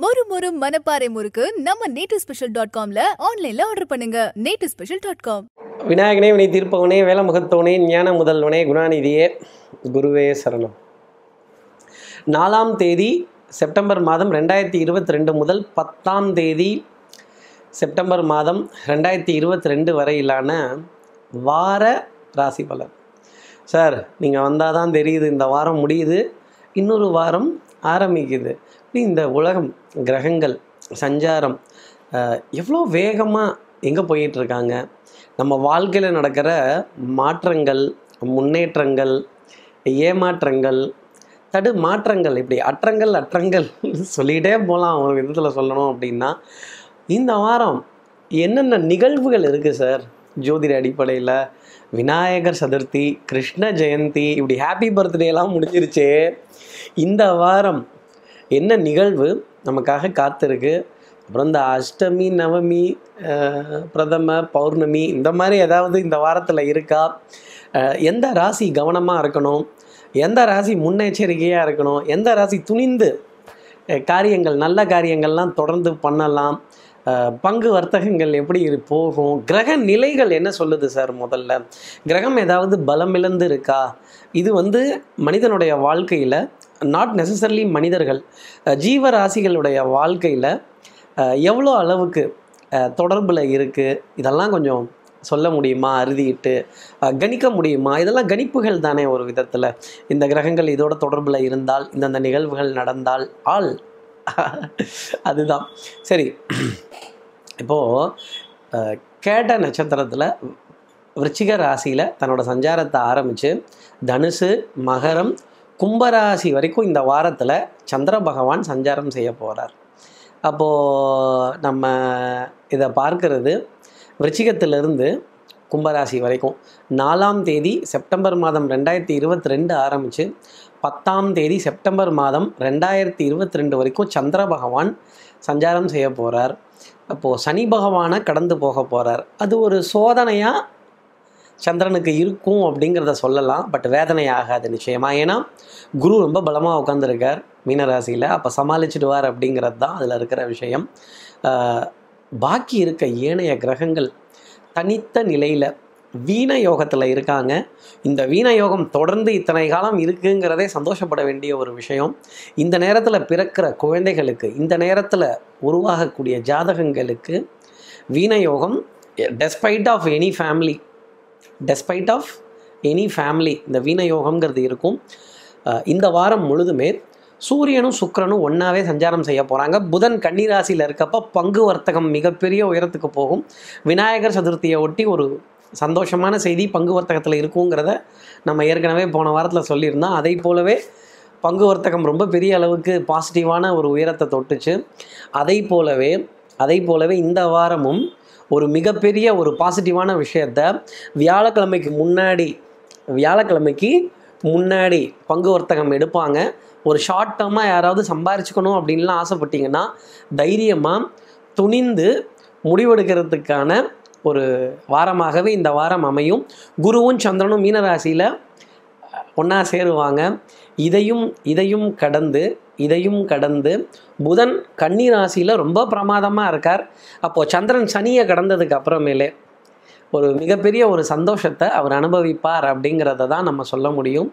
மொறு மொறு மனப்பாறை முறுக்கு நம்ம நேட்டு ஸ்பெஷல் டாட் காம்ல ஆன்லைன்ல ஆர்டர் பண்ணுங்க. நேட்டு ஸ்பெஷல் டாட் காம் விநாயகனே வினை தீர்ப்பவனே வேலமுகத்தவனே ஞான முதல்வனே குணாநிதியே குருவே சரணம். நாலாம் தேதி செப்டம்பர் மாதம் ரெண்டாயிரத்தி இருபத்தி ரெண்டு முதல் பத்தாம் தேதி செப்டம்பர் மாதம் ரெண்டாயிரத்தி இருபத்தி ரெண்டு வரையிலான வார ராசி பலன். சார் நீங்கள் வந்தால் தான் தெரியுது இந்த வாரம் முடியுது இன்னொரு வாரம் ஆரம்பிக்குது. இந்த உலகம் கிரகங்கள் சஞ்சாரம் எவ்வளோ வேகமாக எங்கே போயிட்டுருக்காங்க? நம்ம வாழ்க்கையில் நடக்கிற மாற்றங்கள் முன்னேற்றங்கள் ஏமாற்றங்கள் தடு மாற்றங்கள் இப்படி அற்றங்கள் அற்றங்கள் சொல்லிகிட்டே போகலாம் ஒரு விதத்தில் சொல்லணும் அப்படின்னா இந்த வாரம் என்னென்ன நிகழ்வுகள் இருக்குது சார்? ஜோதிட அடிப்படையில் விநாயகர் சதுர்த்தி கிருஷ்ண ஜெயந்தி இப்படி ஹாப்பி பர்த்டேலாம் முடிஞ்சிருச்சே. இந்த வாரம் என்ன நிகழ்வு நமக்காக காத்திருக்கு? அப்புறம் இந்த அஷ்டமி நவமி பிரதம பௌர்ணமி இந்த மாதிரி ஏதாவது இந்த வாரத்தில் இருக்கா? எந்த ராசி கவனமாக இருக்கணும்? எந்த ராசி முன்னெச்சரிக்கையாக இருக்கணும்? எந்த ராசி துணிந்து காரியங்கள் நல்ல காரியங்கள்லாம் தொடர்ந்து பண்ணலாம்? பங்கு வர்த்தகங்கள் எப்படி போகும்? கிரக நிலைகள் என்ன சொல்லுது சார் முதல்ல? கிரகம் ஏதாவது பலமிழந்து இருக்கா? இது வந்து மனிதனுடைய வாழ்க்கையில் நாட் நெசசர்லி மனிதர்கள் ஜீவராசிகளுடைய வாழ்க்கையில் எவ்வளோ அளவுக்கு தொடர்பில் இருக்குது இதெல்லாம் கொஞ்சம் சொல்ல முடியுமா அறுதிட்டு கணிக்க முடியுமா? இதெல்லாம் கணிப்புகள் தானே ஒரு விதத்தில். இந்த கிரகங்கள் இதோட தொடர்பில் இருந்தால் இந்தந்த நிகழ்வுகள் நடந்தால் ஆள் அதுதான். சரி. இப்போது கேட்ட நட்சத்திரத்தில் விருச்சிக ராசியில் தன்னோட சஞ்சாரத்தை ஆரம்பித்து தனுசு மகரம் கும்பராசி வரைக்கும் இந்த வாரத்தில் சந்திர பகவான் சஞ்சாரம் செய்ய போகிறார் அப்போது நம்ம இதை பார்க்கறது விருச்சிகத்திலிருந்து கும்பராசி வரைக்கும். நாலாம் தேதி செப்டம்பர் மாதம் ரெண்டாயிரத்தி இருபத்தி ரெண்டு ஆரம்பித்து பத்தாம் தேதி செப்டம்பர் மாதம் ரெண்டாயிரத்தி இருபத்தி ரெண்டு வரைக்கும் சந்திர பகவான் சஞ்சாரம் செய்ய போகிறார் அப்போது சனி பகவானை கடந்து போக போகிறார் அது ஒரு சோதனையாக சந்திரனுக்கு இருக்கும் அப்படிங்கிறத சொல்லலாம் பட் வேதனை ஆகாது நிச்சயமாக ஏன்னா குரு ரொம்ப பலமாக உட்காந்துருக்கார் மீனராசியில். அப்போ சமாளிச்சிடுவார் அப்படிங்கிறது தான் அதில் இருக்கிற விஷயம். பாக்கி இருக்க ஏனைய கிரகங்கள் தனித்த நிலையில் வீண யோகத்தில் இருக்காங்க. இந்த வீண யோகம் தொடர்ந்து இத்தனை காலம் இருக்குங்கிறதே சந்தோஷப்பட வேண்டிய ஒரு விஷயம். இந்த நேரத்தில் பிறக்கிற குழந்தைகளுக்கு இந்த நேரத்தில் உருவாகக்கூடிய ஜாதகங்களுக்கு வீண யோகம் despite of any family despite of any family இந்த வீணயோகம்ங்கிறது இருக்கும். இந்த வாரம் முழுதுமே சூரியனும் சுக்கிரனும் ஒன்றாவே சஞ்சாரம் செய்ய போகிறாங்க புதன் கன்னிராசியில் இருக்கப்ப பங்கு வர்த்தகம் மிகப்பெரிய உயரத்துக்கு போகும். விநாயகர் சதுர்த்தியை ஒட்டி ஒரு சந்தோஷமான செய்தி பங்கு வர்த்தகத்தில் இருக்குங்கிறத நம்ம ஏற்கனவே போன வாரத்தில் சொல்லியிருந்தோம். அதை போலவே பங்கு வர்த்தகம் ரொம்ப பெரிய அளவுக்கு பாசிட்டிவான ஒரு உயரத்தை தொட்டுச்சு. அதை போலவே அதை போலவே இந்த வாரமும் ஒரு மிகப்பெரிய ஒரு பாசிட்டிவான விஷயத்த வியாழக்கிழமைக்கு முன்னாடி வியாழக்கிழமைக்கு முன்னாடி பங்கு வர்த்தகம் எடுப்பாங்க. ஒரு ஷார்ட் டேர்மாக யாராவது சம்பாரிச்சுக்கணும் அப்படின்லாம் ஆசைப்பட்டீங்கன்னா தைரியமாக துணிந்து முடிவெடுக்கிறதுக்கான ஒரு வாரமாகவே இந்த வாரம் அமையும். குருவும் சந்திரனும் மீனராசியில் ஒன்றா சேருவாங்க. இதையும் இதையும் கடந்து இதையும் கடந்து புதன் கன்னி ராசியில் ரொம்ப பிரமாதமாக இருக்கார். அப்போது சந்திரன் சனியை கடந்ததுக்கு அப்புறமேலே ஒரு மிகப்பெரிய ஒரு சந்தோஷத்தை அவர் அனுபவிப்பார் அப்படிங்கிறத தான் நம்ம சொல்ல முடியும்.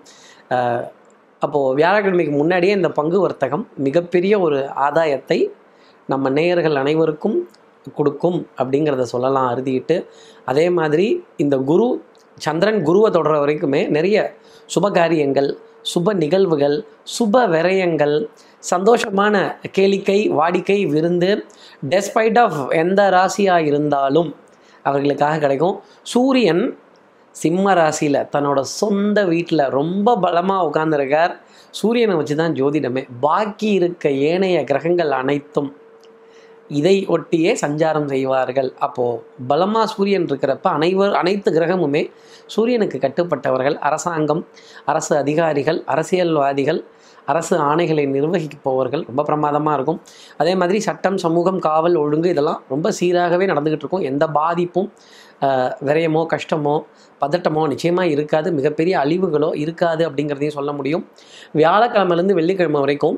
அப்போது வியாழக்கிழமைக்கு முன்னாடியே இந்த பங்கு வர்த்தகம் மிகப்பெரிய ஒரு ஆதாயத்தை நம்ம நேயர்கள் அனைவருக்கும் கொடுக்கும் அப்படிங்கிறத சொல்லலாம் அறுதிட்டு அதே மாதிரி இந்த குரு சந்திரன் குருவை தொடர வரைக்குமே நிறைய சுபகாரியங்கள் சுப நிகழ்வுகள் சுப விரயங்கள் சந்தோஷமான கேளிக்கை வாடிக்கை விருந்து டெஸ்பைட் ஆஃப் எந்த ராசியாக இருந்தாலும் அவர்களுக்காக கிடைக்கும். சூரியன் சிம்ம ராசியில் தன்னோட சொந்த வீட்டில் ரொம்ப பலமாக உட்காந்துருக்கார் சூரியனை வச்சு தான் ஜோதிடமே. பாக்கி இருக்க ஏனைய கிரகங்கள் அனைத்தும் இதை ஒட்டியே சஞ்சாரம் செய்வார்கள். அப்போது பலமாக சூரியன் இருக்கிறப்ப அனைவர் அனைத்து கிரகமுமே சூரியனுக்கு கட்டுப்பட்டவர்கள். அரசாங்கம் அரசு அதிகாரிகள் அரசியல்வாதிகள் அரசு ஆணைகளை நிர்வகிப்பவர்கள் ரொம்ப பிரமாதமாக இருக்கும். அதே மாதிரி சட்டம் சமூகம் காவல் ஒழுங்கு இதெல்லாம் ரொம்ப சீராகவே நடந்துக்கிட்டு இருக்கும். எந்த பாதிப்பும் விரயமோ கஷ்டமோ பதட்டமோ நிச்சயமாக இருக்காது. மிகப்பெரிய அழிவுகளோ இருக்காது அப்படிங்கிறதையும் சொல்ல முடியும். வியாழக்கிழமைலேருந்து வெள்ளிக்கிழமை வரைக்கும்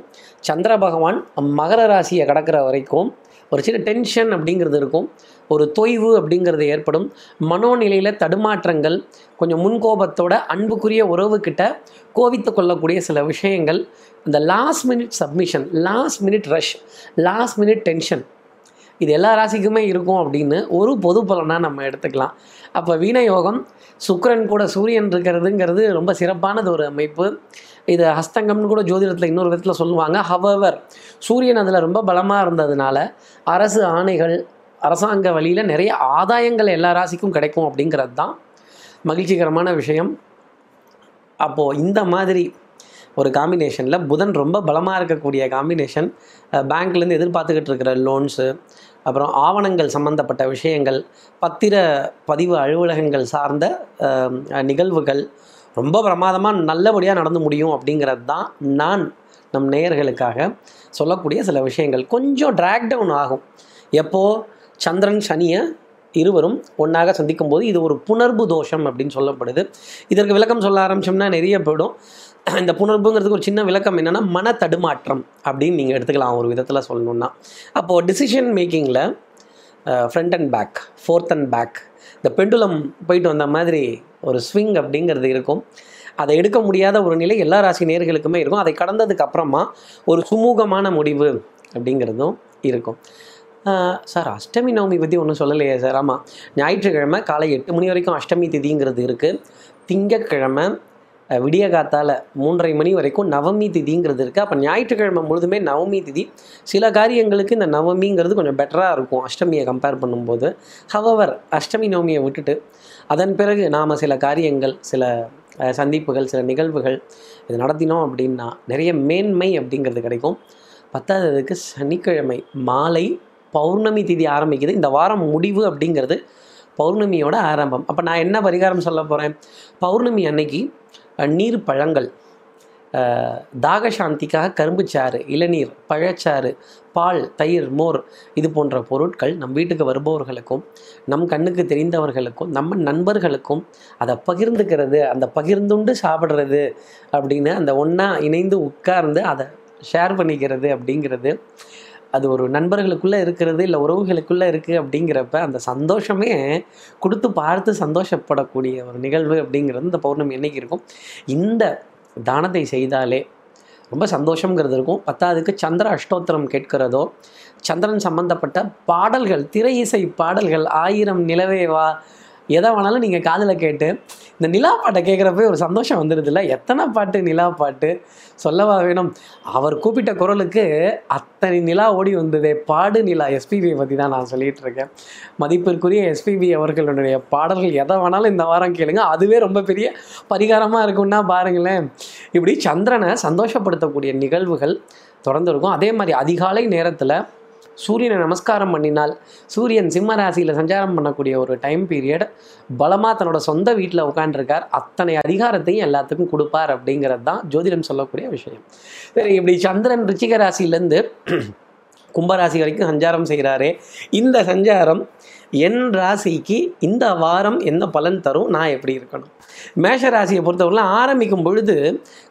சந்திர பகவான் மகர ராசியை கடக்கிற வரைக்கும் ஒரு சின்ன டென்ஷன் அப்படிங்கிறது இருக்கும். ஒரு தொய்வு அப்படிங்கிறது ஏற்படும். மனோநிலையில் தடுமாற்றங்கள் கொஞ்சம் முன்கோபத்தோட அன்புக்குரிய உறவுக்கிட்ட கோவித்து கொள்ளக்கூடிய சில விஷயங்கள். இந்த last minute submission last minute rush last minute tension இது எல்லா ராசிக்குமே இருக்கும் அப்படின்னு ஒரு பொது பலனாக நம்ம எடுத்துக்கலாம். அப்போ வீணயோகம் சுக்கரன் கூட சூரியன் இருக்கிறதுங்கிறது ரொம்ப சிறப்பானது ஒரு அமைப்பு. இது ஹஸ்தங்கம்னு கூட ஜோதிடத்தில் இன்னொரு விதத்தில் சொல்லுவாங்க. ஹவவர் சூரியன் அதில் ரொம்ப பலமாக இருந்ததுனால அரசு ஆணைகள் அரசாங்க வழியில் நிறைய ஆதாயங்கள் எல்லா ராசிக்கும் கிடைக்கும் அப்படிங்கிறது தான் மகிழ்ச்சிகரமான விஷயம். அப்போது இந்த மாதிரி ஒரு காம்பினேஷனில் புதன் ரொம்ப பலமாக இருக்கக்கூடிய காம்பினேஷன் பேங்க்லேருந்து எதிர்பார்த்துக்கிட்டு இருக்கிற லோன்ஸு அப்புறம் ஆவணங்கள் சம்மந்தப்பட்ட விஷயங்கள் பத்திர பதிவு அலுவலகங்கள் சார்ந்த நிகழ்வுகள் ரொம்ப பிரமாதமாக நல்லபடியாக நடந்து முடியும் அப்படிங்கிறது தான் நான் நம் நேயர்களுக்காக சொல்லக்கூடிய சில விஷயங்கள். கொஞ்சம் ட்ராக் டவுன் ஆகும். எப்போது சந்திரன் சனியை இருவரும் ஒன்றாக சந்திக்கும் போது இது ஒரு புணர்வு தோஷம் அப்படின்னு சொல்லப்படுது. இதற்கு விளக்கம் சொல்ல ஆரம்பிச்சோம்னா நிறைய போயிடும். இந்த புணர்வுங்கிறதுக்கு ஒரு சின்ன விளக்கம் என்னென்னா மன தடுமாற்றம் அப்படின்னு நீங்கள் எடுத்துக்கலாம் ஒரு விதத்தில் சொல்லணுன்னா அப்போது decision மேக்கிங்கில் front and back forth and back இந்த பெண்டுலம் போயிட்டு வந்த மாதிரி ஒரு ஸ்விங் அப்படிங்கிறது இருக்கும். அதை எடுக்க முடியாத ஒரு நிலை எல்லா ராசி நேர்களுக்குமே இருக்கும். அதை கடந்ததுக்கு அப்புறமா ஒரு சுமூகமான முடிவு அப்படிங்கிறதும் இருக்கும். சார் அஷ்டமி நவமி பற்றி ஒன்றும் சொல்லலையே சார். ஆமாம் ஞாயிற்றுக்கிழமை காலை எட்டு மணி வரைக்கும் அஷ்டமி திதிங்கிறது இருக்குது திங்கட்கிழமை விடிய காத்தால் மூன்றரை மணி வரைக்கும் நவமி திதிங்கிறது இருக்குது அப்போ ஞாயிற்றுக்கிழமை முழுதுமே நவமி திதி. சில காரியங்களுக்கு இந்த நவமிங்கிறது கொஞ்சம் பெட்டராக இருக்கும். அஷ்டமியை கம்பேர் பண்ணும்போது. ஹவவர் அஷ்டமி நவமியை விட்டுட்டு அதன் பிறகு நாம் சில காரியங்கள் சில சந்திப்புகள் சில நிகழ்வுகள் இது நடத்தினோம் அப்படின்னா நிறைய மேன்மை அப்படிங்கிறது கிடைக்கும். பத்தாததுக்கு சனிக்கிழமை மாலை பௌர்ணமி திதி ஆரம்பிக்குது. இந்த வாரம் முடிவு அப்படிங்கிறது பௌர்ணமியோட ஆரம்பம். அப்போ நான் என்ன பரிகாரம் சொல்ல போகிறேன் பௌர்ணமி அன்னைக்கு நீர் பழங்கள். தாகசாந்திக்காக கரும்பு சாறு இளநீர் பழச்சாறு பால் தயிர் மோர் இது போன்ற பொருட்கள் நம் வீட்டுக்கு வருபவர்களுக்கும் நம் கண்ணுக்கு தெரிந்தவர்களுக்கும் நம்ம நண்பர்களுக்கும் அதை பகிர்ந்துக்கிறது அந்த பகிர்ந்துண்டு சாப்பிட்றது அப்படின்னு அந்த ஒன்றா இணைந்து உட்கார்ந்து அதை ஷேர் பண்ணிக்கிறது அப்படிங்கிறது அது ஒரு நண்பர்களுக்குள்ளே இருக்கிறது இல்லை உறவுகளுக்குள்ளே இருக்குது அப்படிங்கிறப்ப அந்த சந்தோஷமே கொடுத்து பார்த்து சந்தோஷப்படக்கூடிய ஒரு நிகழ்வு அப்படிங்கிறது இந்த பௌர்ணமி என்னைக்கு இருக்கும். இந்த தானத்தை செய்தாலே ரொம்ப சந்தோஷங்கிறது இருக்கும். பத்தாவதுக்கு சந்திர அஷ்டோத்திரம் கேட்கிறதோ சந்திரன் சம்பந்தப்பட்ட பாடல்கள் திரை இசை பாடல்கள் ஆயிரம் நிலவேவா எதை வேணாலும் நீங்கள் காதில் கேட்டு இந்த நிலா பாட்டை கேட்குறப்ப ஒரு சந்தோஷம் வந்துடுதுல்ல எத்தனை பாட்டு நிலா பாட்டு? சொல்லவா வேணும்? அவர் கூப்பிட்ட குரலுக்கு அத்தனை நிலா ஓடி வந்ததே பாடு நிலா எஸ்பிபியை பற்றி தான் நான் சொல்லிகிட்டு இருக்கேன். மதிப்பிற்குரிய எஸ்பிபி அவர்களுடைய பாடல்கள் எதை வேணாலும் இந்த வாரம் கேளுங்க. அதுவே ரொம்ப பெரிய பரிகாரமாக இருக்கும்னா பாருங்களேன். இப்படி சந்திரனை சந்தோஷப்படுத்தக்கூடிய நிகழ்வுகள் தொடர்ந்து இருக்கும். அதே மாதிரி அதிகாலை நேரத்தில் சூரியனை நமஸ்காரம் பண்ணினால் சூரியன் சிம்ம ராசியில் சஞ்சாரம் பண்ணக்கூடிய ஒரு டைம் பீரியட் பலமாக தன்னோட சொந்த வீட்டில் உட்காண்டிருக்கார் அத்தனை அதிகாரத்தையும் எல்லாத்துக்கும் கொடுப்பார் அப்படிங்கிறது தான் ஜோதிடம் சொல்லக்கூடிய விஷயம். சரி இப்படி சந்திரன் ரிச்சிக ராசியிலேருந்து கும்பராசி வரைக்கும் சஞ்சாரம் செய்கிறாரே இந்த சஞ்சாரம் என் ராசிக்கு இந்த வாரம் என்ன பலன் தரும்? நான் எப்படி இருக்கணும்? மேஷ ராசியை பொறுத்தவரைலாம் ஆரம்பிக்கும் பொழுது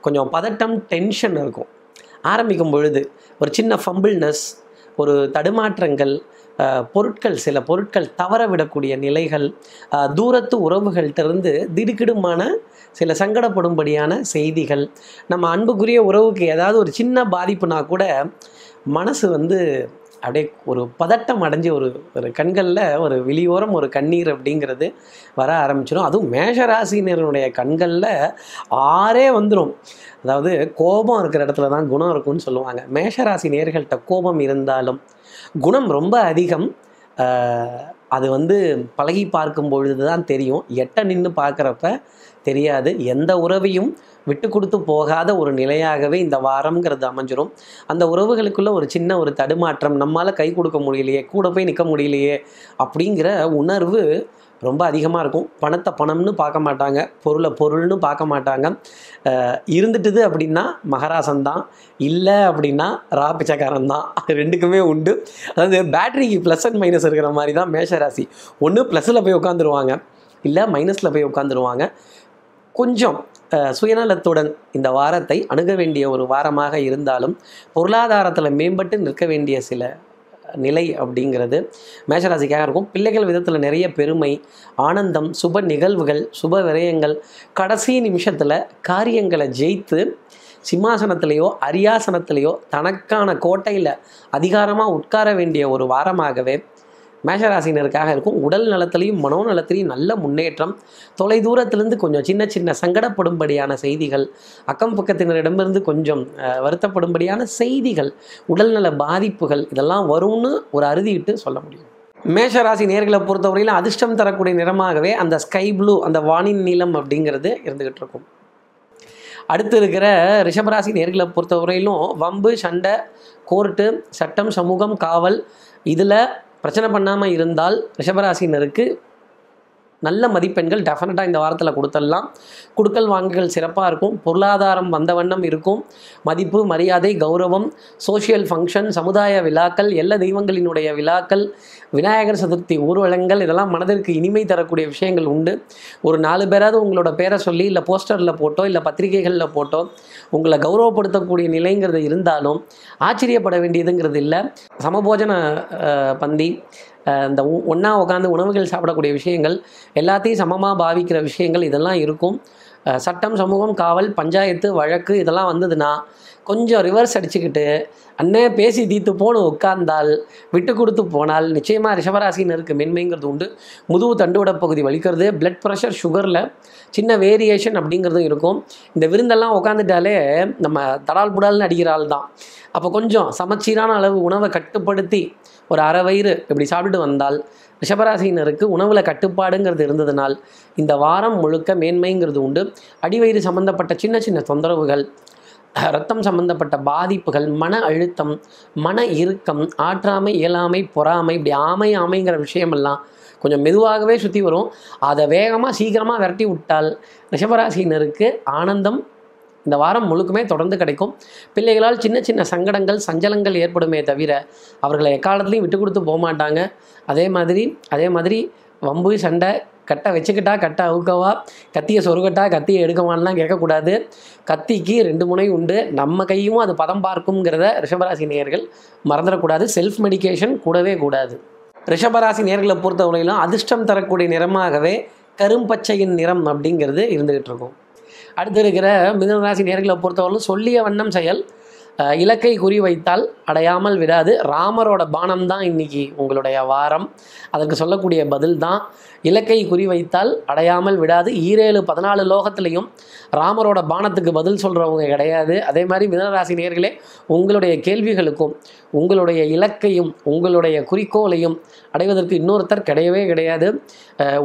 கொஞ்சம் பதட்டம் டென்ஷன் இருக்கும். ஆரம்பிக்கும் பொழுது ஒரு சின்ன ஃபம்பிள்னஸ் ஒரு தடுமாற்றங்கள் பொருட்கள் சில பொருட்கள் தவற விடக்கூடிய நிலைகள் தூரத்து உறவுகள்கிட்டருந்து திடுக்கிடுமான சில சங்கடப்படும்படியான செய்திகள். நம்ம அன்புக்குரிய உறவுக்கு ஏதாவது ஒரு சின்ன பாதிப்புனா கூட மனசு வந்து அப்படியே ஒரு பதட்டம் அடைஞ்ச ஒரு ஒரு கண்களில் ஒரு வெளியோரம் ஒரு கண்ணீர் அப்படிங்கிறது வர ஆரம்பிச்சிடும் அதுவும் மேஷராசினருடைய கண்களில் ஆறே வந்துடும் அதாவது கோபம் இருக்கிற இடத்துல தான் குணம் இருக்கும்னு சொல்லுவாங்க. மேஷராசி நேர்கள்ட்ட கோபம் இருந்தாலும் குணம் ரொம்ப அதிகம். அது வந்து பழகி பார்க்கும் பொழுது தான் தெரியும். எட்ட நின்று பார்க்குறப்ப தெரியாது. எந்த உறவையும் விட்டு கொடுத்து போகாத ஒரு நிலையாகவே இந்த வாரம்ங்கிறது அமைஞ்சிரும். அந்த உறவுகளுக்குள்ள ஒரு சின்ன ஒரு தடுமாற்றம் நம்மளால் கை கொடுக்க முடியலையே கூட போய் நிற்க முடியலையே அப்படிங்கிற உணர்வு ரொம்ப அதிகமாக இருக்கும். பணத்தை பணம்னு பார்க்க மாட்டாங்க பொருளை பொருள்னு பார்க்க மாட்டாங்க. இருந்துட்டுது அப்படின்னா மகராசன் தான் இல்லை அப்படின்னா ரா பிச்சைக்காரன் தான் ரெண்டுக்குமே உண்டு. அதாவது பேட்டரிக்கு ப்ளஸ் அண்ட் மைனஸ் இருக்கிற மாதிரி தான் மேஷராசி ஒன்று ப்ளஸில் போய் உட்காந்துருவாங்க இல்லை மைனஸில் போய் உட்காந்துருவாங்க கொஞ்சம் சுயநலத்துடன் இந்த வாரத்தை அணுக வேண்டிய ஒரு வாரமாக இருந்தாலும் பொருளாதாரத்தில் மேம்பட்டு நிற்க வேண்டிய சில நிலை அப்படிங்கிறது மேஷராசிக்காக இருக்கும். பிள்ளைகள் விதத்தில் நிறைய பெருமை ஆனந்தம் சுப நிகழ்வுகள் சுப விரயங்கள் கடைசி நிமிஷத்தில் காரியங்களை ஜெயித்து சிம்மாசனத்திலேயோ அரியாசனத்திலேயோ தனக்கான கோட்டையில் அதிகாரமாக உட்கார வேண்டிய ஒரு வாரமாகவே மேஷராசினருக்காக இருக்கும். உடல் நலத்திலையும் மனோநலத்திலையும் நல்ல முன்னேற்றம். தொலை தூரத்திலிருந்து கொஞ்சம் சின்ன சின்ன சங்கடப்படும்படியான செய்திகள். அக்கம் பக்கத்தினரிடமிருந்து கொஞ்சம் வருத்தப்படும்படியான செய்திகள். உடல்நல பாதிப்புகள் இதெல்லாம் வரும்னு ஒரு அறுதியிட்டு சொல்ல முடியும். மேஷராசி நேர்களை பொறுத்தவரையிலும் அதிர்ஷ்டம் தரக்கூடிய நிறமாகவே அந்த ஸ்கை ப்ளூ அந்த வானின் நீளம் அப்படிங்கிறது இருந்துகிட்டு இருக்கும். அடுத்து இருக்கிற ரிஷபராசி நேர்களை பொறுத்தவரையிலும் வம்பு சண்டை கோர்ட்டு சட்டம் சமூகம் காவல் இதில் பிரச்சனை பண்ணாமல் இருந்தால் ரிஷபராசினருக்கு நல்ல மதிப்பெண்கள் டெஃபினட்டாக இந்த வாரத்தில் கொடுத்துடலாம். கொடுக்கல் வாங்குகள் சிறப்பாக இருக்கும். பொருளாதாரம் வந்த வண்ணம் இருக்கும். மதிப்பு மரியாதை கௌரவம் சோஷியல் ஃபங்க்ஷன் சமுதாய விழாக்கள் எல்லா தெய்வங்களினுடைய விழாக்கள் விநாயகர் சதுர்த்தி ஊர்வலங்கள் இதெல்லாம் மனதிற்கு இனிமை தரக்கூடிய விஷயங்கள் உண்டு. ஒரு நாலு பேராவது உங்களோட பேரை சொல்லி இல்லை போஸ்டரில் போட்டோ இல்லை பத்திரிகைகளில் போட்டோ உங்களை கௌரவப்படுத்தக்கூடிய நிலைங்கிறது இருந்தாலும் ஆச்சரியப்பட வேண்டியதுங்கிறது இல்லை. சமபோஜன பந்தி இந்த ஒன்றா உட்காந்து உணவுகள் சாப்பிடக்கூடிய விஷயங்கள் எல்லாத்தையும் சமமாக பாவிக்கிற விஷயங்கள் இதெல்லாம் இருக்கும். சட்டம் சமூகம் காவல் பஞ்சாயத்து வழக்கு இதெல்லாம் வந்ததுன்னா கொஞ்சம் ரிவர்ஸ் அடிச்சுக்கிட்டு அண்ணே பேசி தீர்த்து போன உட்கார்ந்தால் விட்டு கொடுத்து போனால் நிச்சயமாக ரிஷபராசினருக்கு மென்மைங்கிறது உண்டு. முதுகு தண்டுவட பகுதி வலிக்கிறது பிளட் ப்ரெஷர் சுகரில் சின்ன வேரியேஷன் அப்படிங்கிறதும் இருக்கும். இந்த விருந்தெல்லாம் உட்காந்துட்டாலே நம்ம தடால் புடால்னு அடிக்கிற ஆள் தான். அப்போ கொஞ்சம் சமச்சீரான அளவு உணவை கட்டுப்படுத்தி ஒரு அரை வயிறு இப்படி சாப்பிட்டுட்டு வந்தால் ரிஷபராசினருக்கு உணவில் கட்டுப்பாடுங்கிறது இருந்ததுனால் இந்த வாரம் முழுக்க மேன்மைங்கிறது உண்டு. அடிவயிறு சம்பந்தப்பட்ட சின்ன சின்ன தொந்தரவுகள் ரத்தம் சம்பந்தப்பட்ட பாதிப்புகள் மன அழுத்தம் மன இறுக்கம் ஆற்றாமை இயலாமை பொறாமை இப்படி ஆமை ஆமைங்கிற விஷயமெல்லாம் கொஞ்சம் மெதுவாகவே சுற்றி வரும். அதை வேகமாக சீக்கிரமாக விரட்டி விட்டால் ரிஷபராசினருக்கு ஆனந்தம் இந்த வாரம் முழுக்குமே தொடர்ந்து கிடைக்கும். பிள்ளைகளால் சின்ன சின்ன சங்கடங்கள் சஞ்சலங்கள் ஏற்படுமே தவிர அவர்களை எக்காலத்துலையும் விட்டு கொடுத்து போக மாட்டாங்க அதே மாதிரி அதே மாதிரி வம்பு சண்டை கட்டை வச்சுக்கிட்டா கட்டை அவுக்கவா? கத்தியை சொருகட்டா கத்தியை எடுக்கவான்லாம் கேட்கக்கூடாது. கத்திக்கு ரெண்டு முனை உண்டு. நம்ம கையும் அது பதம் பார்க்குங்கிறத ரிஷபராசி நேயர்கள் மறந்துடக்கூடாது. செல்ஃப் மெடிகேஷன் கூடவே கூடாது. ரிஷபராசி நேர்களை பொறுத்தவரையிலும் அதிர்ஷ்டம் தரக்கூடிய நிறமாகவே கரும்பச்சையின் நிறம் அப்படிங்கிறது இருந்துகிட்டு இருக்கும் அடுத்து இருக்கிற மிதனராசி நேர்களை பொறுத்தவரையிலும் சொல்லிய வண்ணம் செயல். இலக்கை குறி வைத்தால் அடையாமல் விடாது. ராமரோட பானம் தான் இன்னைக்கு உங்களுடைய வாரம். அதற்கு சொல்லக்கூடிய பதில் தான் இலக்கை குறி வைத்தால் அடையாமல் விடாது. ஈரேழு பதினாலு லோகத்திலையும் ராமரோட பானத்துக்கு பதில் சொல்கிறவங்க கிடையாது. அதே மாதிரி மிதனராசி நேர்களே உங்களுடைய கேள்விகளுக்கும் உங்களுடைய இலக்கையும் உங்களுடைய குறிக்கோளையும் அடைவதற்கு இன்னொருத்தர் கிடையவே கிடையாது.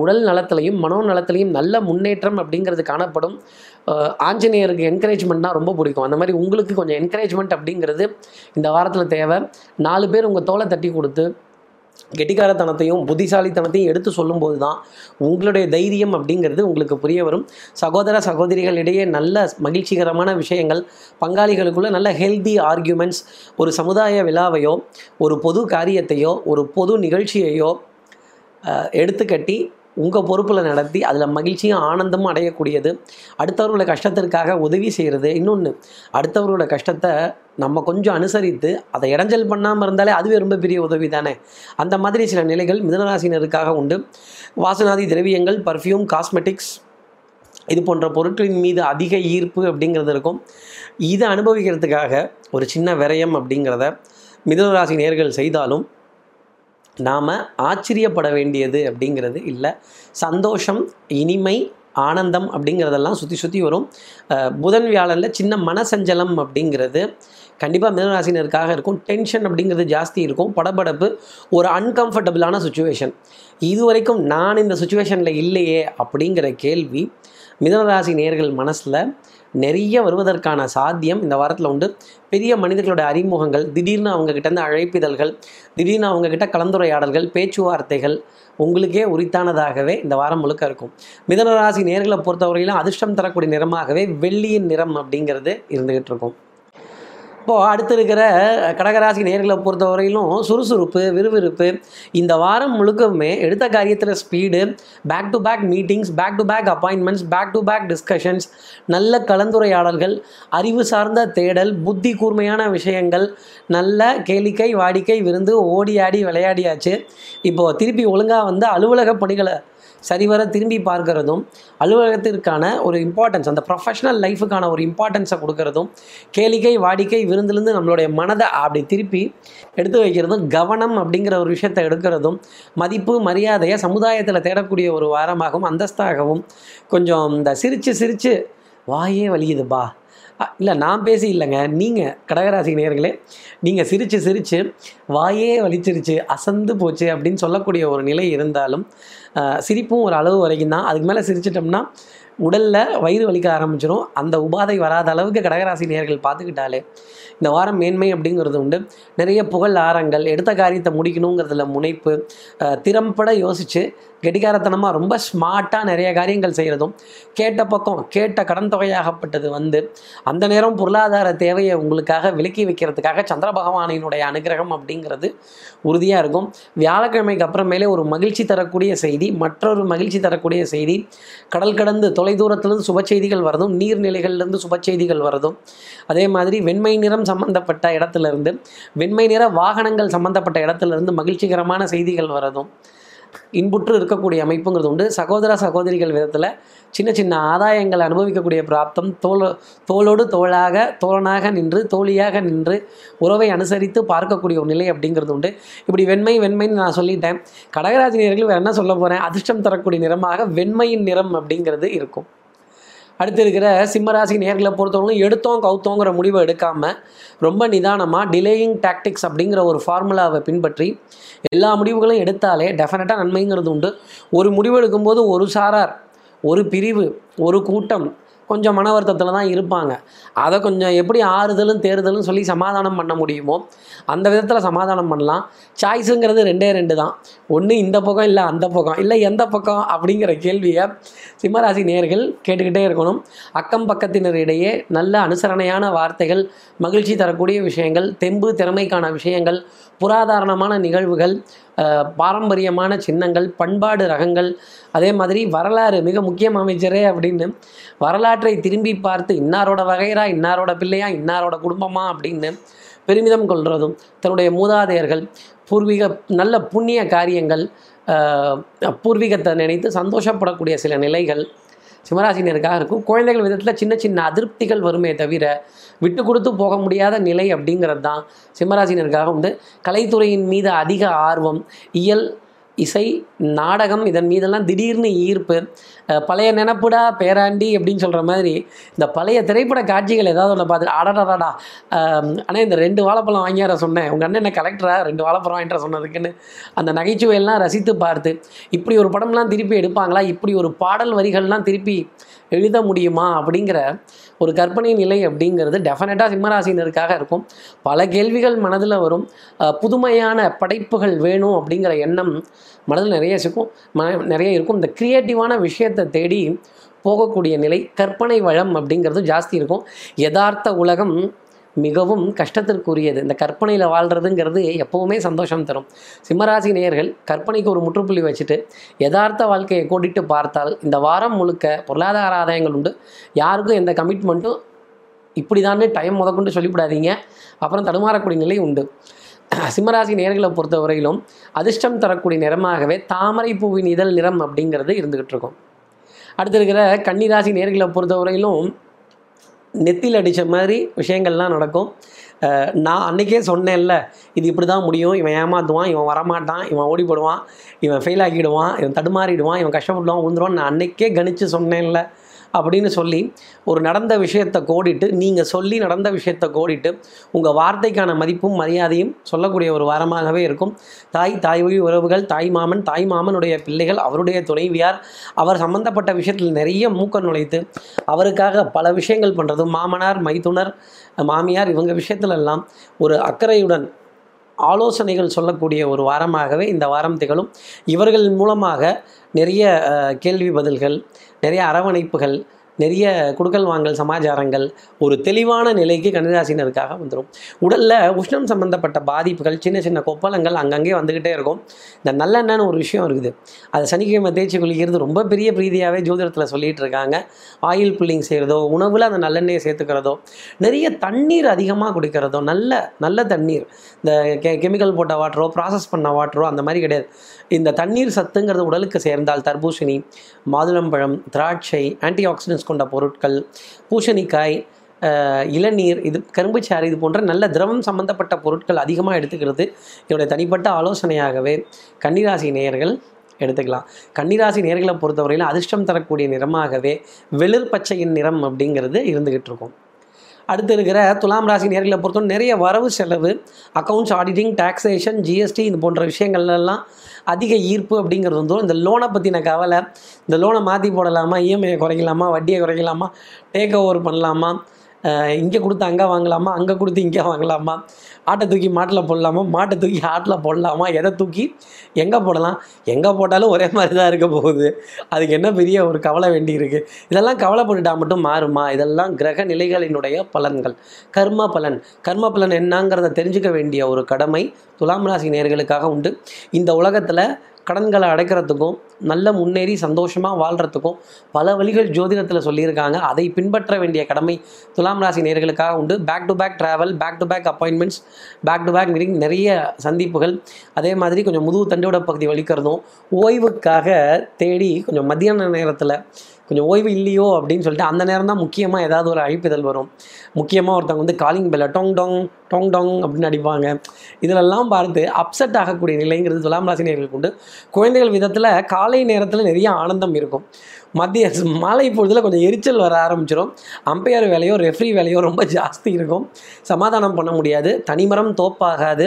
உடல் நலத்திலையும் மனோ நலத்திலையும் நல்ல முன்னேற்றம் அப்படிங்கிறது காணப்படும். ஆஞ்சநேயருக்கு என்கரேஜ்மெண்ட்னா ரொம்ப பிடிக்கும். அந்த மாதிரி உங்களுக்கு கொஞ்சம் என்கரேஜ்மெண்ட் அப்படிங்கிறது இந்த வாரத்தில் தேவை. நாலு பேர் உங்கள் தோலை தட்டி கொடுத்து கெட்டிக்காரத்தனத்தையும் புத்திசாலித்தனத்தையும் எடுத்து சொல்லும்போது தான் உங்களுடைய தைரியம் அப்படிங்கிறது உங்களுக்கு புரிய வரும். சகோதர சகோதரிகளிடையே நல்ல மகிழ்ச்சிகரமான விஷயங்கள் பங்காளிகளுக்குள்ள நல்ல ஹெல்தி ஆர்கியூமெண்ட்ஸ் ஒரு சமுதாய விழாவையோ ஒரு பொது காரியத்தையோ ஒரு பொது நிகழ்ச்சியையோ எடுத்துக்கட்டி உங்கள் பொறுப்பில் நடத்தி அதில் மகிழ்ச்சியும் ஆனந்தமும் அடையக்கூடியது. அடுத்தவர்களோட கஷ்டத்திற்காக உதவி செய்கிறது இன்னொன்று அடுத்தவர்களோட கஷ்டத்தை நம்ம கொஞ்சம் அனுசரித்து அதை இடைஞ்சல் பண்ணாமல் இருந்தாலே அதுவே ரொம்ப பெரிய உதவி தானே? அந்த மாதிரி சில நிலைகள் மிதனராசினருக்காக உண்டு. வாசனாதி திரவியங்கள் பர்ஃப்யூம் காஸ்மெட்டிக்ஸ் இது போன்ற பொருட்களின் மீது அதிக ஈர்ப்பு அப்படிங்கிறது இருக்கும். இதை அனுபவிக்கிறதுக்காக ஒரு சின்ன விரயம் அப்படிங்கிறத மிதனராசி நேர்கள் செய்தாலும் நாம் ஆச்சரியப்பட வேண்டியது அப்படிங்கிறது இல்லை. சந்தோஷம் இனிமை ஆனந்தம் அப்படிங்கிறதெல்லாம் சுற்றி சுற்றி வரும். புதன் வியாழனில் சின்ன மனசஞ்சலம் அப்படிங்கிறது கண்டிப்பாக மிதனராசினருக்காக இருக்கும். டென்ஷன் அப்படிங்கிறது ஜாஸ்தி இருக்கும். படபடப்பு ஒரு அன்கம்ஃபர்டபுளான சுச்சுவேஷன் இது வரைக்கும் நான் இந்த சுச்சுவேஷனில் இல்லையே அப்படிங்கிற கேள்வி மிதனராசி நேர்கள் மனசில் நிறைய வருவதற்கான சாத்தியம் இந்த வாரத்தில் உண்டு. பெரிய மனிதர்களோட அறிமுகங்கள் திடீர்னு அவங்கக்கிட்ட கிட்டேருந்து அழைப்பிதழ்கள் திடீர்னு அவங்கக்கிட்ட கலந்துரையாடல்கள் பேச்சுவார்த்தைகள் உங்களுக்கே உரித்தானதாகவே இந்த வாரம் முழுக்க இருக்கும். மிதனராசி நேர்களை பொறுத்தவரையிலும் அதிர்ஷ்டம் தரக்கூடிய நிறமாகவே வெள்ளியின் நிறம் அப்படிங்கிறது இருந்துகிட்டு இருக்கும். இப்போது அடுத்து இருக்கிற கடகராசி நேர்களை பொறுத்தவரையிலும் சுறுசுறுப்பு விறுவிறுப்பு. இந்த வாரம் முழுக்கவுமே எடுத்த காரியத்தில் speed back to back meetings back to back appointments back to back discussions நல்ல கலந்துரையாடல்கள் அறிவு சார்ந்த தேடல் புத்தி கூர்மையான விஷயங்கள் நல்ல கேளிக்கை வாடிக்கை விருந்து ஓடி ஆடி விளையாடியாச்சு. இப்போது திருப்பி ஒழுங்காக வந்து அலுவலக பணிகளை சரிவர திரும்பி பார்க்கறதும் அலுவலகத்திற்கான ஒரு இம்பார்ட்டன்ஸ் அந்த ப்ரொஃபஷனல் லைஃபுக்கான ஒரு இம்பார்ட்டன்ஸை கொடுக்கறதும் கேளிக்கை வாடிக்கை விருந்திலிருந்து நம்மளுடைய மனதை அப்படி திருப்பி எடுத்து வைக்கிறதும் கவனம் அப்படிங்கிற ஒரு விஷயத்தை எடுக்கிறதும் மதிப்பு மரியாதையை சமுதாயத்தில் தேடக்கூடிய ஒரு வாரமாகவும் அந்தஸ்தாகவும் கொஞ்சம் இந்த சிரித்து சிரித்து வாயே வலியுதுப்பா. இல்லை நான் பேசி இல்லைங்க. நீங்கள் கடகராசி நேர்களே நீங்கள் சிரித்து சிரித்து வாயே வலிச்சிருச்சு அசந்து போச்சு அப்படின்னு சொல்லக்கூடிய ஒரு நிலை இருந்தாலும் சிரிப்பும் ஒரு அளவு வரைக்கும் தான். அதுக்கு மேலே சிரிச்சிட்டோம்னா உடலில் வயிறு வலிக்க ஆரம்பிச்சிடும் அந்த உபாதை வராத அளவுக்கு கடகராசி நேர்கள் பார்த்துக்கிட்டாலே இந்த வாரம் மேன்மை அப்படிங்கிறது உண்டு. நிறைய புகழ் ஆரங்கள் எடுத்த காரியத்தை முடிக்கணுங்கிறதுல முனைப்பு திறம்பட யோசித்து கெடிகாரத்தனமாக ரொம்ப ஸ்மார்ட்டாக நிறைய காரியங்கள் செய்கிறதும் கேட்ட பக்கம் கேட்ட கடன் தொகையாகப்பட்டது வந்து அந்த நேரம் பொருளாதார தேவையை உங்களுக்காக விலக்கி வைக்கிறதுக்காக சந்திர பகவானினுடைய அனுகிரகம் அப்படிங்கிறது உறுதியாக இருக்கும். வியாழக்கிழமைக்கு அப்புறமேலே ஒரு மகிழ்ச்சி தரக்கூடிய செய்தி மற்றொரு மகிழ்ச்சி தரக்கூடிய செய்தி கடல் கடந்து தொலைதூரத்திலிருந்து சுப செய்திகள் வரதும் நீர்நிலைகள்லேருந்து சுப செய்திகள் வரதும் அதே மாதிரி வெண்மை நிறம் சம்பந்தப்பட்ட இடத்துலேருந்து வெண்மை நிற வாகனங்கள் சம்பந்தப்பட்ட இடத்துலேருந்து மகிழ்ச்சிகரமான செய்திகள் வரதும் இன்புற்று இருக்கக்கூடிய அமைப்புங்கிறது உண்டு. சகோதர சகோதரிகள் விதத்தில் சின்ன சின்ன ஆதாயங்கள் அனுபவிக்கக்கூடிய பிராப்தம் தோல் தோளோடு தோளாக தோழனாக நின்று தோழியாக நின்று உறவை அனுசரித்து பார்க்கக்கூடிய ஒரு நிலை அப்படிங்கிறது உண்டு. இப்படி வெண்மை வெண்மைன்னு நான் சொல்லிட்டேன். கடகராசி வேறு என்ன சொல்ல போகிறேன் அதிர்ஷ்டம் தரக்கூடிய நிறமாக வெண்மையின் நிறம் அப்படிங்கிறது இருக்கும். அடுத்து இருக்கிற சிம்மராசி நேர்களை பொறுத்தவரைக்கும் எடுத்தோம் கவுத்தோங்கிற முடிவை எடுக்காமல் ரொம்ப நிதானமாக டிலேயிங் டாக்டிக்ஸ் அப்படிங்கிற ஒரு ஃபார்முலாவை பின்பற்றி எல்லா முடிவுகளும் எடுத்தாலே டெஃபினட்டாக நன்மைங்கிறது உண்டு. ஒரு முடிவு எடுக்கும்போது ஒரு சாரார் ஒரு பிரிவு ஒரு கூட்டம் கொஞ்சம் மன வருத்தத்தில் தான் இருப்பாங்க. அதை கொஞ்சம் எப்படி ஆறுதலும் தேறுதலும் சொல்லி சமாதானம் பண்ண முடியுமோ அந்த விதத்தில் சமாதானம் பண்ணலாம். சாய்ஸுங்கிறது ரெண்டே ரெண்டு தான். ஒன்று இந்த பக்கம் இல்லை அந்த பக்கம். இல்லை எந்த பக்கம் அப்படிங்கிற கேள்வியை சிம்மராசி நேர்கள் கேட்டுக்கிட்டே இருக்கணும். அக்கம் பக்கத்தினரிடையே நல்ல அனுசரணையான வார்த்தைகள் மகிழ்ச்சி தரக்கூடிய விஷயங்கள் தெம்பு திறமைக்கான விஷயங்கள் புராதாரணமான நிகழ்வுகள் பாரம்பரியமான சின்னங்கள் பண்பாடு ரகங்கள் அதே மாதிரி வரலாறு மிக முக்கியம் அமைச்சரே அப்படின்னு வரலாறு வரலாற்றை திரும்பி பார்த்து இன்னாரோட வகைரா இன்னாரோட பிள்ளையா இன்னாரோட குடும்பமா அப்படின்னு பெருமிதம் கொள்வதும் தன்னுடைய மூதாதையர்கள் பூர்வீக நல்ல புண்ணிய காரியங்கள் பூர்வீகத்தை நினைத்து சந்தோஷப்படக்கூடிய சில நிலைகள் சிம்மராசினருக்காக இருக்கும். குழந்தைகள் விதத்தில் சின்ன சின்ன அதிருப்திகள் வருமே தவிர விட்டு கொடுத்து போக முடியாத நிலை அப்படிங்கிறது தான் சிம்மராசினருக்காக உண்டு. கலைத்துறையின் மீது அதிக ஆர்வம் இயல் இசை நாடகம் இதன் மீதெல்லாம் திடீர்னு ஈர்ப்பு பழைய நினப்புடா பேராண்டி அப்படின்னு சொல்கிற மாதிரி இந்த பழைய திரைப்பட காட்சிகள் ஏதாவது ஒன்று பார்த்து அடடாடாடா ஆனால் இந்த ரெண்டு வாழைப்பழம் வாங்கியார சொன்னேன். உங்கள் அண்ணன் என்ன கலெக்டரா? ரெண்டு வாழைப்பழம் வாங்கிட்டு சொன்னதுக்குன்னு அந்த நகைச்சுவையெல்லாம் ரசித்து பார்த்து இப்படி ஒரு படம்லாம் திருப்பி எடுப்பாங்களா? இப்படி ஒரு பாடல் வரிகள்லாம் திருப்பி எழுத முடியுமா? அப்படிங்கிற ஒரு கற்பனை நிலை அப்படிங்கிறது டெஃபினட்டாக சிம்மராசினருக்காக இருக்கும். பல கேள்விகள் மனதில் வரும். புதுமையான படைப்புகள் வேணும் அப்படிங்கிற எண்ணம் மனதில் நிறைய இருக்கும். ம நிறைய இருக்கும். இந்த க்ரியேட்டிவான விஷயத்தை தேடி போகக்கூடிய நிலை கற்பனை வளம் அப்படிங்கிறது ஜாஸ்தி இருக்கும். யதார்த்த உலகம் மிகவும் கஷ்டத்திற்குரியது. இந்த கற்பனையில் வாழ்கிறதுங்கிறது எப்போவுமே சந்தோஷம் தரும். சிம்மராசி நேயர்கள் கற்பனைக்கு ஒரு முற்றுப்புள்ளி வச்சுட்டு யதார்த்த வாழ்க்கையை கோடிட்டு பார்த்தால் இந்த வாரம் முழுக்க பொருளாதார ஆதாயங்கள் உண்டு. யாருக்கும் எந்த கமிட்மெண்ட்டும் இப்படி தானே டைம் முதற்கொண்டு சொல்லிவிடாதீங்க. அப்புறம் தடுமாறக்கூடிய நிலை உண்டு. சிம்மராசி நேர்களை பொறுத்தவரையிலும் அதிர்ஷ்டம் தரக்கூடிய நிறமாகவே தாமரை பூவின் இதழ் நிறம் அப்படிங்கிறது இருந்துகிட்டு இருக்கும். அடுத்து இருக்கிற கன்னிராசி நேர்களை பொறுத்தவரையிலும் நெத்தியில் அடித்த மாதிரி விஷயங்கள்லாம் நடக்கும். நான் அன்றைக்கே சொன்னேன்ல இது இப்படி தான் முடியும். இவன் ஏமாற்றுவான் இவன் வரமாட்டான் இவன் ஓடி போடுவான் இவன் ஃபெயில் ஆக்கிடுவான் இவன் தடுமாறிடுவான் இவன் கஷ்டப்படுவான் உந்துருவான் நான் அன்றைக்கே கணித்து சொன்னேன்ல அப்படின்னு சொல்லி ஒரு நடந்த விஷயத்தை கோடிட்டு நீங்கள் சொல்லி நடந்த விஷயத்தை கோடிட்டு உங்கள் வார்த்தைக்கான மதிப்பும் மரியாதையும் சொல்லக்கூடிய ஒரு வாரமாகவே இருக்கும். தாய் தாய் வழி உறவுகள் தாய் மாமன் தாய் மாமனுடைய பிள்ளைகள் அவருடைய துணைவியார் அவர் சம்பந்தப்பட்ட விஷயத்தில் நிறைய மூக்க நுழைத்து அவருக்காக பல விஷயங்கள் பண்ணுறதும் மாமனார் மைத்துனர் மாமியார் இவங்க விஷயத்துலெல்லாம் ஒரு அக்கறையுடன் ஆலோசனைகள் சொல்லக்கூடிய ஒரு வாரமாகவே இந்த வாரம் திகழும். இவர்கள் மூலமாக நிறைய கேள்வி பதில்கள் நிறைய அரவணைப்புகள் நிறைய குடுக்கல் வாங்கல் சமாச்சாரங்கள் ஒரு தெளிவான நிலைக்கு கன்னிராசினருக்காக வந்துடும் உடலில் உஷ்ணம் சம்பந்தப்பட்ட பாதிப்புகள் சின்ன சின்ன கொப்பளங்கள் அங்கங்கே வந்துக்கிட்டே இருக்கும். இந்த நல்லெண்ணெய்னு ஒரு விஷயம் இருக்குது. அது சனிக்கிழமை தேய்ச்சி குளிக்கிறது ரொம்ப பெரிய பிரீதியாகவே ஜோதிடத்தில் சொல்லிட்டு இருக்காங்க ஆயில் புல்லிங் செய்கிறதோ உணவில் அந்த நல்லெண்ணெயை சேர்த்துக்கிறதோ நிறைய தண்ணீர் அதிகமாக குடிக்கிறதோ நல்ல நல்ல தண்ணீர். இந்த கெ கெமிக்கல் போட்ட வாட்டரோ ப்ராசஸ் பண்ண வாட்டரோ அந்த மாதிரி கிடையாது. இந்த தண்ணீர் சத்துங்கிறது உடலுக்கு சேர்ந்தால் தர்பூசணி மாதுளம்பழம் திராட்சை ஆன்டி ஆக்சிடென்ட்ஸ் கொண்ட பொருட்கள் பூசணிக்காய் இளநீர் இது கரும்புச்சாறு இது போன்ற நல்ல திரவம் சம்பந்தப்பட்ட பொருட்கள் அதிகமாக எடுத்துக்கிறது. என்னுடைய தனிப்பட்ட ஆலோசனையாகவே கன்னிராசி நேயர்கள் எடுத்துக்கலாம். கன்னிராசி நேர்களை பொறுத்தவரையில் அதிர்ஷ்டம் தரக்கூடிய நிறமாகவே வெளிர் பச்சையின் நிறம் அப்படிங்கிறது இருந்துகிட்டு இருக்கும். அடுத்து இருக்கிற துலாம் ராசி நேர்களை பொறுத்தவரை நிறைய வரவு செலவு அக்கௌண்ட்ஸ் ஆடிட்டிங் டாக்ஸேஷன் ஜிஎஸ்டி இது போன்ற விஷயங்கள்லாம் அதிக ஈர்ப்பு அப்படிங்கிறது வந்து இந்த லோனை பற்றின கவலை இந்த லோனை மாற்றி போடலாமா இஎம்ஐயை குறைக்கலாமா வட்டியை குறைக்கலாமா டேக் ஓவர் பண்ணலாமா இங்கே கொடுத்து அங்கே வாங்கலாமா? அங்கே கொடுத்து இங்கே வாங்கலாமா? ஆட்டை தூக்கி மாட்டில் போடலாமா? மாட்டை தூக்கி ஆட்டில் போடலாமா? எதை தூக்கி? எங்கே போடலாம்? எங்கே போட்டாலும் ஒரே மாதிரி தான் இருக்க போகுது. அதுக்கு என்ன பெரிய ஒரு கவலை வேண்டி இருக்குது இதெல்லாம் கவலைப்பட்டுட்டா மட்டும் மாறுமா? இதெல்லாம் கிரக நிலைகளினுடைய பலன்கள். கர்ம பலன். கர்ம பலன் என்னங்கிறத தெரிஞ்சுக்க வேண்டிய ஒரு கடமை துலாம் ராசி நேர்களுக்காக உண்டு. இந்த உலகத்தில் கடன்களை அடைக்கிறதுக்கும் நல்ல முன்னேறி சந்தோஷமாக வாழ்கிறதுக்கும் பல வழிகள் ஜோதிடத்தில் சொல்லியிருக்காங்க. அதை பின்பற்ற வேண்டிய கடமை துலாம் ராசி நேர்களுக்காக உண்டு. Back to back travel back to back appointments back to back meeting நிறைய சந்திப்புகள். அதே மாதிரி கொஞ்சம் முதுகு தண்டோட பகுதி வலிக்கிறதும் ஓய்வுக்காக தேடி கொஞ்சம் மத்தியான நேரத்தில் கொஞ்சம் ஓய்வு இல்லையோ அப்படின்னு சொல்லிட்டு அந்த நேரம் தான் முக்கியமாக ஏதாவது ஒரு அழைப்பிதழ் வரும். முக்கியமாக ஒருத்தவங்க வந்து காலிங் பெல்ல டொங் டொங் டொங் டொங் அப்படின்னு அடிப்பாங்க. இதிலெல்லாம் பார்த்து அப்செட் ஆகக்கூடிய நிலைங்கிறது துலாம் ராசினியர்களுக்கு உண்டு. குழந்தைகள் விதத்தில் காலை நேரத்தில் நிறைய ஆனந்தம் இருக்கும். மத்திய மாலை பொழுதில் கொஞ்சம் எரிச்சல் வர ஆரம்பிச்சிடும் அம்பையர் வேலையோ ரெஃப்ரி வேலையோ ரொம்ப ஜாஸ்தி இருக்கும். சமாதானம் பண்ண முடியாது. தனிமரம் தோப்பாகாது.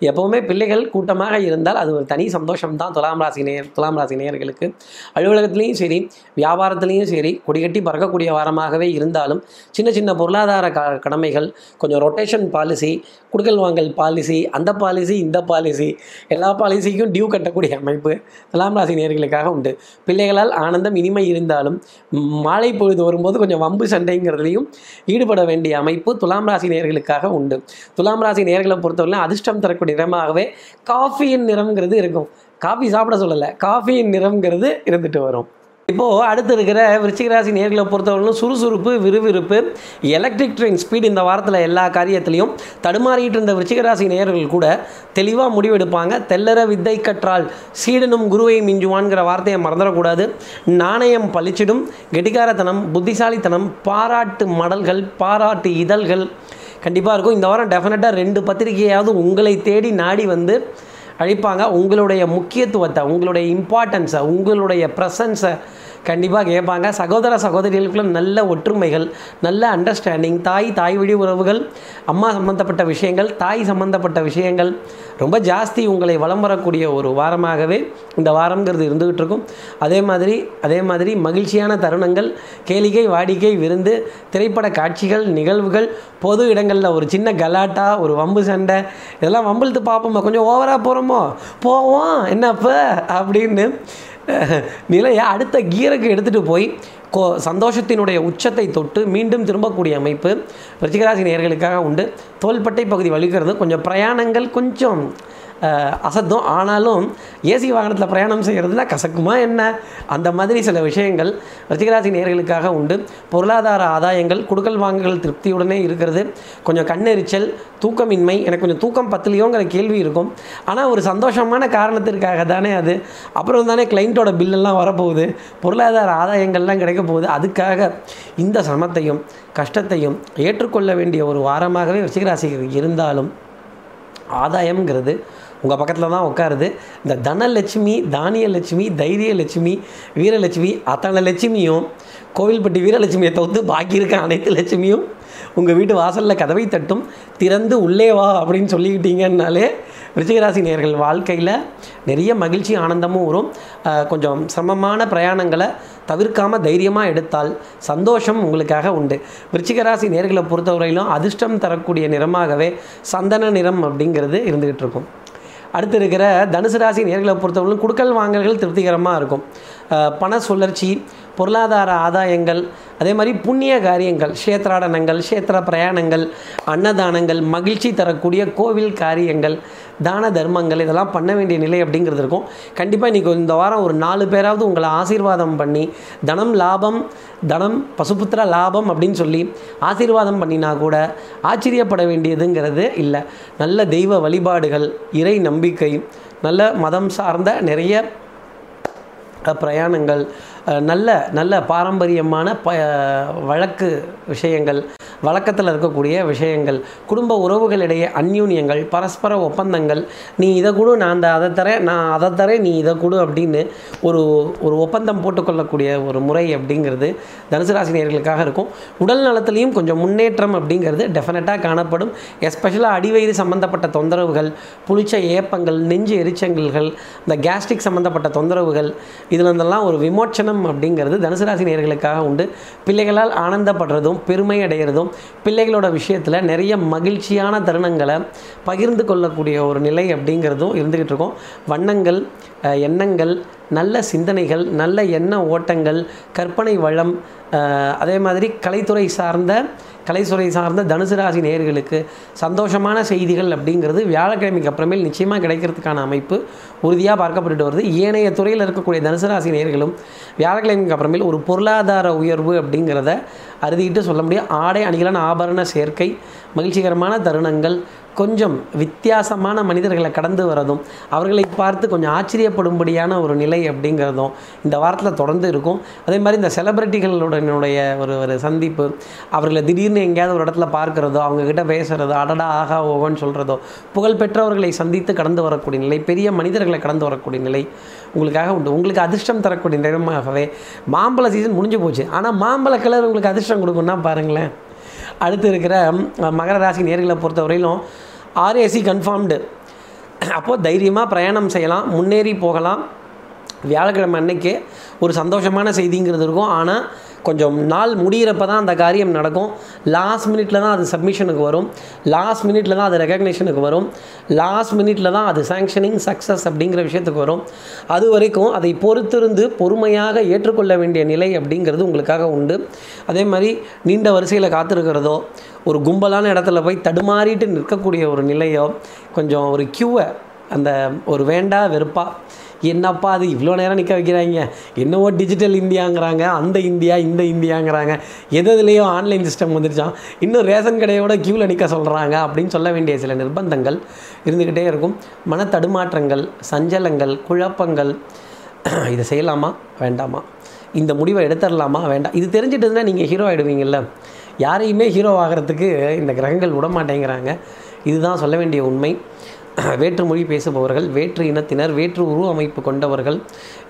எப்போவுமே பிள்ளைகள் கூட்டமாக இருந்தால் அது ஒரு தனி சந்தோஷம் தான் துலாம் ராசி நேர் துலாம் ராசி நேயர்களுக்கு அலுவலகத்துலேயும் சரி வியாபாரத்துலேயும் சரி கொடிகட்டி பறக்கக்கூடிய வாரமாகவே இருந்தாலும் சின்ன சின்ன பொருளாதார க கடமைகள் கொஞ்சம் ரொட்டேஷன் பாலிசி குடுக்கல் வாங்கல் பாலிசி அந்த பாலிசி இந்த பாலிசி எல்லா பாலிசிக்கும் டியூ கட்டக்கூடிய அமைப்பு துலாம் ராசி நேர்களுக்காக உண்டு. பிள்ளைகளால் ஆனந்தம் இனிமை இருந்தாலும் மாலை பொழுது வரும்போது கொஞ்சம் வம்பு சண்டைங்கிறதுலையும் ஈடுபட வேண்டிய அமைப்பு துலாம் ராசி நேயர்களுக்காக உண்டு. துலாம் ராசி நேர்களை பொறுத்தவரை அதிர்ஷ்டம் தரக்கூடிய நிறமாகவே காஃபியின் நிறம்ங்கிறது இருக்கும். காஃபி சாப்பிட சொல்லலை. காஃபியின் நிறம்ங்கிறது இருந்துட்டு வரும். இப்போது அடுத்து இருக்கிற விருச்சிகராசி நேர்களை பொறுத்தவரையிலும் சுறுசுறுப்பு விறுவிறுப்பு எலக்ட்ரிக் ட்ரெயின் ஸ்பீட் இந்த வாரத்தில் எல்லா காரியத்திலையும் தடுமாறிட்டு இருந்த விருச்சிகராசி நேயர்கள் கூட தெளிவாக முடிவெடுப்பாங்க. தெல்லற வித்தை கற்றால் சீடனும் குருவை மிஞ்சுவான்கிற வார்த்தையை மறந்துடக்கூடாது. நாணயம் பளிச்சிடும் கெட்டிக்காரத்தனம் புத்திசாலித்தனம் பாராட்டு மடல்கள் பாராட்டு இதழ்கள் கண்டிப்பாக இருக்கும். இந்த வாரம் டெஃபினட்டாக ரெண்டு பத்திரிகையாவது உங்களை தேடி நாடி வந்து அழிப்பாங்க. உங்களுடைய முக்கியத்துவத்தை உங்களுடைய இம்பார்ட்டன்ஸை உங்களுடைய ப்ரெசன்ஸை கண்டிப்பாக கேட்பாங்க. சகோதர சகோதரிகளுக்குள்ள நல்ல ஒற்றுமைகள் நல்ல அண்டர்ஸ்டாண்டிங் தாய் தாய் வழி உறவுகள் அம்மா சம்மந்தப்பட்ட விஷயங்கள் தாய் சம்மந்தப்பட்ட விஷயங்கள். ரொம்ப ஜாஸ்தி உங்களை வலம் வரக்கூடிய ஒரு வாரமாகவே இந்த வாரங்கிறது இருந்துகிட்டு இருக்கும். அதே மாதிரி அதே மாதிரி மகிழ்ச்சியான தருணங்கள் கேளிக்கை வாடிக்கை விருந்து திரைப்பட காட்சிகள் நிகழ்வுகள் பொது இடங்களில் ஒரு சின்ன கலாட்டா ஒரு வம்பு சண்டை இதெல்லாம் வம்பிழுத்து பார்ப்போமா கொஞ்சம் ஓவராக போகிறோமோ போவோம். என்னப்போ? அப்படின்னு நிலையை அடுத்த கீருக்கு எடுத்துகிட்டு போய் கோ சந்தோஷத்தினுடைய உச்சத்தை தொட்டு மீண்டும் திரும்பக்கூடிய அமைப்பு ரிச்சிகராசி நேர்களுக்காக உண்டு. தோள்பட்டை பகுதி வலிக்கிறது. கொஞ்சம் பிரயாணங்கள் கொஞ்சம் அசத்தும். ஆனாலும் ஏசி வாகனத்தில் பிரயாணம் செய்கிறதுனா கசக்குமா என்ன? அந்த மாதிரி சில விஷயங்கள் ரிச்சிகராசி நேர்களுக்காக உண்டு. பொருளாதார ஆதாயங்கள் குடுக்கல் வாங்குகள் திருப்தியுடனே இருக்கிறது. கொஞ்சம் கண்ணெரிச்சல் தூக்கமின்மை எனக்கு கொஞ்சம் தூக்கம் பத்தலையோங்கிற கேள்வி இருக்கும். ஆனால் ஒரு சந்தோஷமான காரணத்திற்காக தானே அது. அப்புறம் தானே கிளைண்ட்டோட பில்லெல்லாம் வரப்போகுது. பொருளாதார ஆதாயங்கள்லாம் கிடைக்க போகுது. அதுக்காக இந்த சிரமத்தையும் கஷ்டத்தையும் ஏற்றுக்கொள்ள வேண்டிய ஒரு வாரமாகவே ரிச்சிகராசிக்கு இருந்தாலும் ஆதாயம்ங்கிறது உங்கள் பக்கத்தில் தான் உட்காருது. இந்த தனலட்சுமி தானியலட்சுமி தைரியலட்சுமி வீரலட்சுமி அத்தனை லட்சுமியும் கோவில்பட்டி வீரலட்சுமியை தவிர்த்து பாக்கி இருக்க அனைத்து லட்சுமியும் உங்கள் வீட்டு வாசலில் கதவை தட்டும் திறந்து உள்ளே வா அப்படின்னு சொல்லிக்கிட்டீங்கன்னாலே விருச்சிகராசி நேர்கள் வாழ்க்கையில் நிறைய மகிழ்ச்சி ஆனந்தமும் வரும். கொஞ்சம் சிரமமான பிரயாணங்களை தவிர்க்காமல் தைரியமாக எடுத்தால் சந்தோஷம் உங்களுக்காக உண்டு. விருச்சிகராசி நேர்களை பொறுத்தவரையிலும் அதிர்ஷ்டம் தரக்கூடிய நிறமாகவே சந்தன நிறம் அப்படிங்கிறது இருந்துகிட்டு இருக்கும். அடுத்து இருக்கிற தனுசு ராசி நேர்களை பொறுத்தவரைக்கும் குடுக்கல் வாங்கல்கள் திருப்திகரமாக இருக்கும். பண சுழற்சி பொருளாதார ஆதாயங்கள் அதே மாதிரி புண்ணிய காரியங்கள் க்ஷேத்ராடனங்கள் க்ஷேத்திர பிரயாணங்கள் அன்னதானங்கள் மகிழ்ச்சி தரக்கூடிய கோவில் காரியங்கள் தான தர்மங்கள் இதெல்லாம் பண்ண வேண்டிய நிலை அப்படிங்கிறது இருக்கும். கண்டிப்பாக இன்றைக்கி இந்த வாரம் ஒரு நாலு பேராவது உங்களை ஆசீர்வாதம் பண்ணி தனம் லாபம் தனம் பசுபுத்திர லாபம் அப்படின்னு சொல்லி ஆசீர்வாதம் பண்ணினா கூட ஆச்சரியப்பட வேண்டியதுங்கிறது இல்லை. நல்ல தெய்வ வழிபாடுகள் இறை நம்பிக்கை நல்ல மதம் சார்ந்த நிறைய பிரயாணங்கள் நல்ல நல்ல பாரம்பரியமான ப வழக்கு விஷயங்கள் வழக்கத்தில் இருக்கக்கூடிய விஷயங்கள் குடும்ப உறவுகளிடையே அந்யூன்யங்கள் பரஸ்பர ஒப்பந்தங்கள் நீ இதை கொடு நான் அந்த அதை தரேன் நான் அதை தரேன் நீ இதை கொடு அப்படின்னு ஒரு ஒரு ஒப்பந்தம் போட்டுக்கொள்ளக்கூடிய ஒரு முறை அப்படிங்கிறது தனுசு ராசி இருக்கும். உடல் நலத்திலையும் கொஞ்சம் முன்னேற்றம் அப்படிங்கிறது டெஃபினட்டாக காணப்படும். எஸ்பெஷலாக அடிவயிறு சம்மந்தப்பட்ட தொந்தரவுகள் புளிச்ச ஏப்பங்கள் நெஞ்சு எரிச்சங்கல்கள் இந்த கேஸ்ட்ரிக் சம்மந்தப்பட்ட தொந்தரவுகள் இதில் இருந்தெல்லாம் ஒரு விமோச்சனம் அப்படிங்கிறது தனுசு ராசி உண்டு. பிள்ளைகளால் ஆனந்தப்படுறதும் பெருமை அடைகிறதும் பிள்ளைகளோட விஷயத்தில் நிறைய மகிழ்ச்சியான தருணங்களை பகிர்ந்து கொள்ளக்கூடிய ஒரு நிலை அப்படிங்கிறதும் இருந்துக்கிட்டு இருக்கும். வண்ணங்கள் எண்ணங்கள் நல்ல சிந்தனைகள் நல்ல எண்ண ஓட்டங்கள் கற்பனை வளம் அதே மாதிரி கலைத்துறை சார்ந்த கலைத்துறை சார்ந்த தனுசு ராசி நேர்களுக்கு சந்தோஷமான செய்திகள் அப்படிங்கிறது வியாழக்கிழமைக்கு அப்புறமேல் நிச்சயமாக கிடைக்கிறதுக்கான அமைப்பு உறுதியாக பார்க்கப்பட்டுட்டு வருது. ஏனைய துறையில் இருக்கக்கூடிய தனுசு ராசி நேர்களும் வியாழக்கிழமைக்கு அப்புறமேல் ஒரு பொருளாதார உயர்வு அப்படிங்கிறத அறுதிட்டு சொல்ல முடியும். ஆடை அணிகளான ஆபரண சேர்க்கை மகிழ்ச்சிகரமான தருணங்கள் கொஞ்சம் வித்தியாசமான மனிதர்களை கடந்து வரதும் அவர்களை பார்த்து கொஞ்சம் ஆச்சரியப்படும்படியான ஒரு நிலை அப்படிங்கிறதும் இந்த வாரத்தில் தொடர்ந்து இருக்கும். அதே மாதிரி இந்த செலிபிரிட்டிகளுடனுடைய ஒரு ஒரு சந்திப்பு அவர்களை திடீர்னு எங்கேயாவது ஒரு இடத்துல பார்க்குறதோ அவங்கக்கிட்ட பேசுகிறதோ அடடா ஆகா ஓகோன்னு சொல்கிறதோ புகழ்பெற்றவர்களை சந்தித்து கடந்து வரக்கூடிய நிலை பெரிய மனிதர்களை கடந்து வரக்கூடிய நிலை உங்களுக்காக உண்டு. உங்களுக்கு அதிர்ஷ்டம் தரக்கூடிய நிறமாகவே மாம்பழ சீசன் முடிஞ்சு போச்சு. ஆனால் மாம்பழ கலர் உங்களுக்கு அதிர்ஷ்டம் கொடுக்குன்னா பாருங்களேன். அடுத்து இருக்கிற மகர ராசி நேர்களை பொறுத்தவரையிலும் ஆர்ஏசி கன்ஃபார்ம்டு அப்போது தைரியமாக பிரயாணம் செய்யலாம் முன்னேறி போகலாம். வியாழக்கிழமை அன்னைக்கு ஒரு சந்தோஷமான செய்திங்கிறது இருக்கும். ஆனால் கொஞ்சம் நாள் முடிகிறப்ப தான் அந்த காரியம் நடக்கும். லாஸ்ட் மினிட்ல தான் அது சப்மிஷனுக்கு வரும். லாஸ்ட் மினிட்ல தான் அது ரெகக்னேஷனுக்கு வரும். லாஸ்ட் மினிட்ல தான் அது சாங்ஷனிங் சக்ஸஸ் அப்படிங்கிற விஷயத்துக்கு வரும். அது வரைக்கும் அதை பொறுத்திருந்து பொறுமையாக ஏற்றுக்கொள்ள வேண்டிய நிலை அப்படிங்கிறது உங்களுக்காக உண்டு. அதே மாதிரி நீண்ட வரிசையில் காத்திருக்கிறதோ ஒரு கும்பலான இடத்துல போய் தடுமாறிட்டு நிற்கக்கூடிய ஒரு நிலையோ கொஞ்சம் ஒரு க்யூவை அந்த ஒரு வேண்டா வெறுப்பா என்னப்பா அது இவ்வளோ நேரம் நிற்க வைக்கிறாங்க என்னவோ டிஜிட்டல் இந்தியாங்கிறாங்க அந்த இந்தியா இந்த இந்தியாங்கிறாங்க எதுலேயும் ஆன்லைன் சிஸ்டம் வந்துருச்சான் இன்னும் ரேஷன் கடையோட க்யூவில் நிற்க சொல்கிறாங்க அப்படின்னு சொல்ல வேண்டிய சில நிர்பந்தங்கள் இருந்துக்கிட்டே இருக்கும். மன தடுமாற்றங்கள் சஞ்சலங்கள் குழப்பங்கள் இதை செய்யலாமா? வேண்டாமா? இந்த முடிவை எடுத்துடலாமா? வேண்டாம். இது தெரிஞ்சிட்டதுன்னா நீங்கள் ஹீரோ ஆகிடுவீங்கள்ல யாரையுமே ஹீரோ ஆகிறதுக்கு இந்த கிரகங்கள் விட மாட்டேங்கிறாங்க இதுதான் சொல்ல வேண்டிய உண்மை. வேற்று மொழி பேசுபவர்கள் வேற்று இனத்தினர் வேற்று உருவ அமைப்பு கொண்டவர்கள்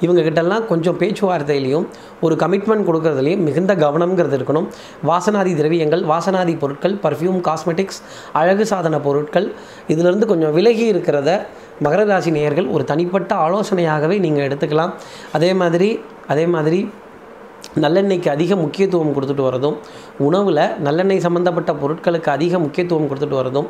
இவங்ககிட்டலாம் கொஞ்சம் பேச்சுவார்த்தையிலையும் ஒரு கமிட்மெண்ட் கொடுக்கறதுலையும் மிகுந்த கவனம்ங்கிறது இருக்கணும். வாசனாதி திரவியங்கள் வாசனாதி பொருட்கள் பர்ஃப்யூம் காஸ்மெட்டிக்ஸ் அழகு சாதன பொருட்கள் இதிலிருந்து கொஞ்சம் விலகி இருக்கிறத மகர ராசி நேயர்கள் ஒரு தனிப்பட்ட ஆலோசனையாகவே நீங்கள் எடுத்துக்கலாம். அதே மாதிரி அதே மாதிரி நல்லெண்ணெய்க்கு அதிக முக்கியத்துவம் கொடுத்துட்டு வரதும் உணவில் நல்லெண்ணெய் சம்மந்தப்பட்ட பொருட்களுக்கு அதிக முக்கியத்துவம் கொடுத்துட்டு வரதும்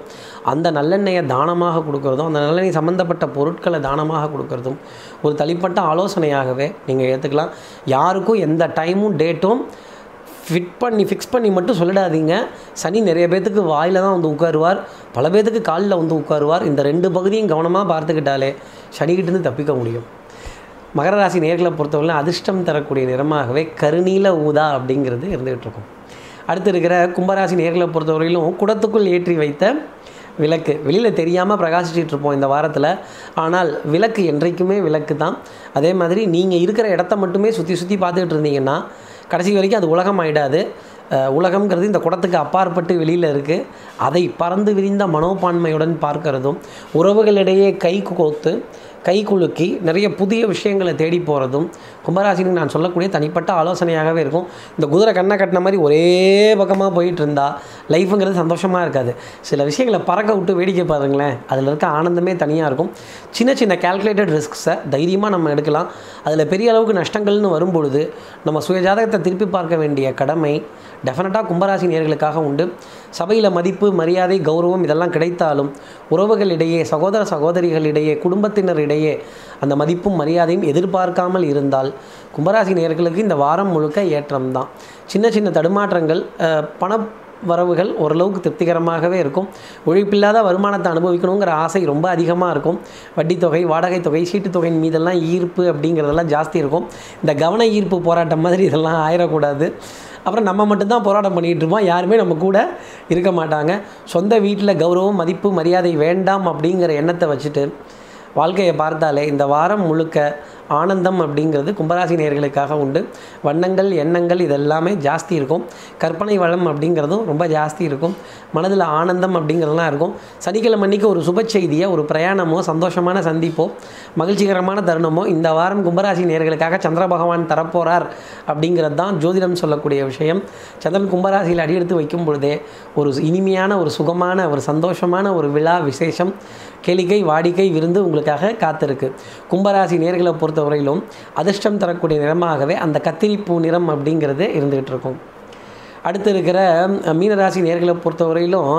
அந்த நல்லெண்ணெயை தானமாக கொடுக்கறதும் அந்த நல்லெண்ணெய் சம்மந்தப்பட்ட பொருட்களை தானமாக கொடுக்கறதும் ஒரு தனிப்பட்ட ஆலோசனையாகவே நீங்கள் ஏற்றுக்கலாம் யாருக்கும் எந்த டைமும் டேட்டும் ஃபிட் பண்ணி ஃபிக்ஸ் பண்ணி மட்டும் சொல்லிடாதீங்க. சனி நிறைய பேர்த்துக்கு வாயில் தான் வந்து உட்காருவார். பல பேர்த்துக்கு காலில் வந்து உட்காருவார். இந்த ரெண்டு பகுதியும் கவனமாக பார்த்துக்கிட்டாலே சனிக்கிட்டேருந்து தப்பிக்க முடியும். மகர ராசி நேர்களை பொறுத்தவரை அதிர்ஷ்டம் தரக்கூடிய நிறமாகவே கருநீல ஊதா அப்படிங்கிறது இருந்துகிட்டு இருக்கும். அடுத்து இருக்கிற கும்பராசி நேர்களை பொறுத்தவரையிலும் குடத்துக்குள் ஏற்றி வைத்த விளக்கு. வெளியில் தெரியாமல் பிரகாசிச்சிட்டு இருப்போம் இந்த வாரத்தில். ஆனால் விளக்கு என்றைக்குமே விளக்கு தான். அதே மாதிரி நீங்கள் இருக்கிற இடத்த மட்டுமே சுற்றி சுற்றி பார்த்துக்கிட்டு இருந்தீங்கன்னா கடைசி வரைக்கும் அது உலகம் ஆகிடாது உலகம்ங்கிறது இந்த குடத்துக்கு அப்பாற்பட்டு வெளியில் இருக்குது அதை பறந்து விரிந்த மனோபான்மையுடன் பார்க்கறதும் உறவுகளிடையே கை கோத்து கை குலுக்கி நிறைய புதிய விஷயங்களை தேடி போகிறதும் கும்பராசினுக்கு நான் சொல்லக்கூடிய தனிப்பட்ட ஆலோசனையாகவே இருக்கும். இந்த குதிரை கண்ணை கட்டின மாதிரி ஒரே பக்கமாக போயிட்டு இருந்தா லைஃபுங்கிறது சந்தோஷமாக இருக்காது. சில விஷயங்களை பறக்க விட்டு வேடிக்கை பாருங்களேன். அதில் இருக்க ஆனந்தமே தனியாக இருக்கும். சின்ன சின்ன கால்குலேட்டட் ரிஸ்க்ஸை தைரியமாக நம்ம எடுக்கலாம். அதில் பெரிய அளவுக்கு நஷ்டங்கள்னு வரும்பொழுது நம்ம சுயஜாதகத்தை திருப்பி பார்க்க வேண்டிய கடமை டெஃபினட்டாக கும்பராசி நேர்களுக்காக உண்டு. சபையில் மதிப்பு மரியாதை கௌரவம் இதெல்லாம் கிடைத்தாலும் உறவுகளிடையே சகோதர சகோதரிகளிடையே குடும்பத்தினரிடையே அந்த மதிப்பும் மரியாதையும் எதிர்பார்க்காமல் இருந்தால் கும்பராசி நேர்களுக்கு இந்த வாரம் முழுக்க ஏற்றம்தான். சின்ன சின்ன தடுமாற்றங்கள் பண வரவுகள் ஓரளவுக்கு திருப்திகரமாகவே இருக்கும். உழைப்பில்லாத வருமானத்தை அனுபவிக்கணுங்கிற ஆசை ரொம்ப அதிகமாக இருக்கும். வட்டித் தொகை வாடகை தொகை சீட்டுத் தொகையின் மீதெல்லாம் ஈர்ப்பு அப்படிங்கிறதெல்லாம் ஜாஸ்தி இருக்கும். இந்த கவன ஈர்ப்பு போராட்டம் மாதிரி இதெல்லாம் ஆயிடக்கூடாது அப்புறம் நம்ம மட்டும்தான் போராட்டம் பண்ணிகிட்டு இருப்போம் யாருமே நம்ம கூட இருக்க மாட்டாங்க. சொந்த வீட்டில் கௌரவம் மதிப்பு மரியாதை வேண்டாம் அப்படிங்கிற எண்ணத்தை வச்சுட்டு வாழ்க்கையை பார்த்தாலே இந்த வாரம் முழுக்க ஆனந்தம் அப்படிங்கிறது கும்பராசி நேர்களுக்காக உண்டு. வண்ணங்கள் எண்ணங்கள் இதெல்லாமே ஜாஸ்தி இருக்கும். கற்பனை வளம் அப்படிங்கிறதும் ரொம்ப ஜாஸ்தி இருக்கும். மனதில் ஆனந்தம் அப்படிங்கிறதுலாம் இருக்கும். சனிக்கிழமை அன்னைக்கு ஒரு சுப செய்தியை ஒரு பிரயாணமோ சந்தோஷமான சந்திப்போ மகிழ்ச்சிகரமான தருணமோ இந்த வாரம் கும்பராசி நேர்களுக்காக சந்திர பகவான் தரப்போகிறார் அப்படிங்கிறது தான் ஜோதிடம் சொல்லக்கூடிய விஷயம். சந்திரன் கும்பராசியில் அடியெடுத்து வைக்கும் பொழுதே ஒரு இனிமையான ஒரு சுகமான ஒரு சந்தோஷமான ஒரு விழா விசேஷம் கேளிக்கை வாடிக்கை விருந்து உங்களுக்காக காத்திருக்கு. கும்பராசி நேர்களை பொறுத்தவரையிலும் அதிர்ஷ்டம் தரக்கூடிய நிறமாகவே அந்த கத்திரிப்பூ நிறம் அப்படிங்கிறது இருந்துகிட்டு இருக்கும் அடுத்து இருக்கிற மீனராசி நேர்களை பொறுத்தவரையிலும்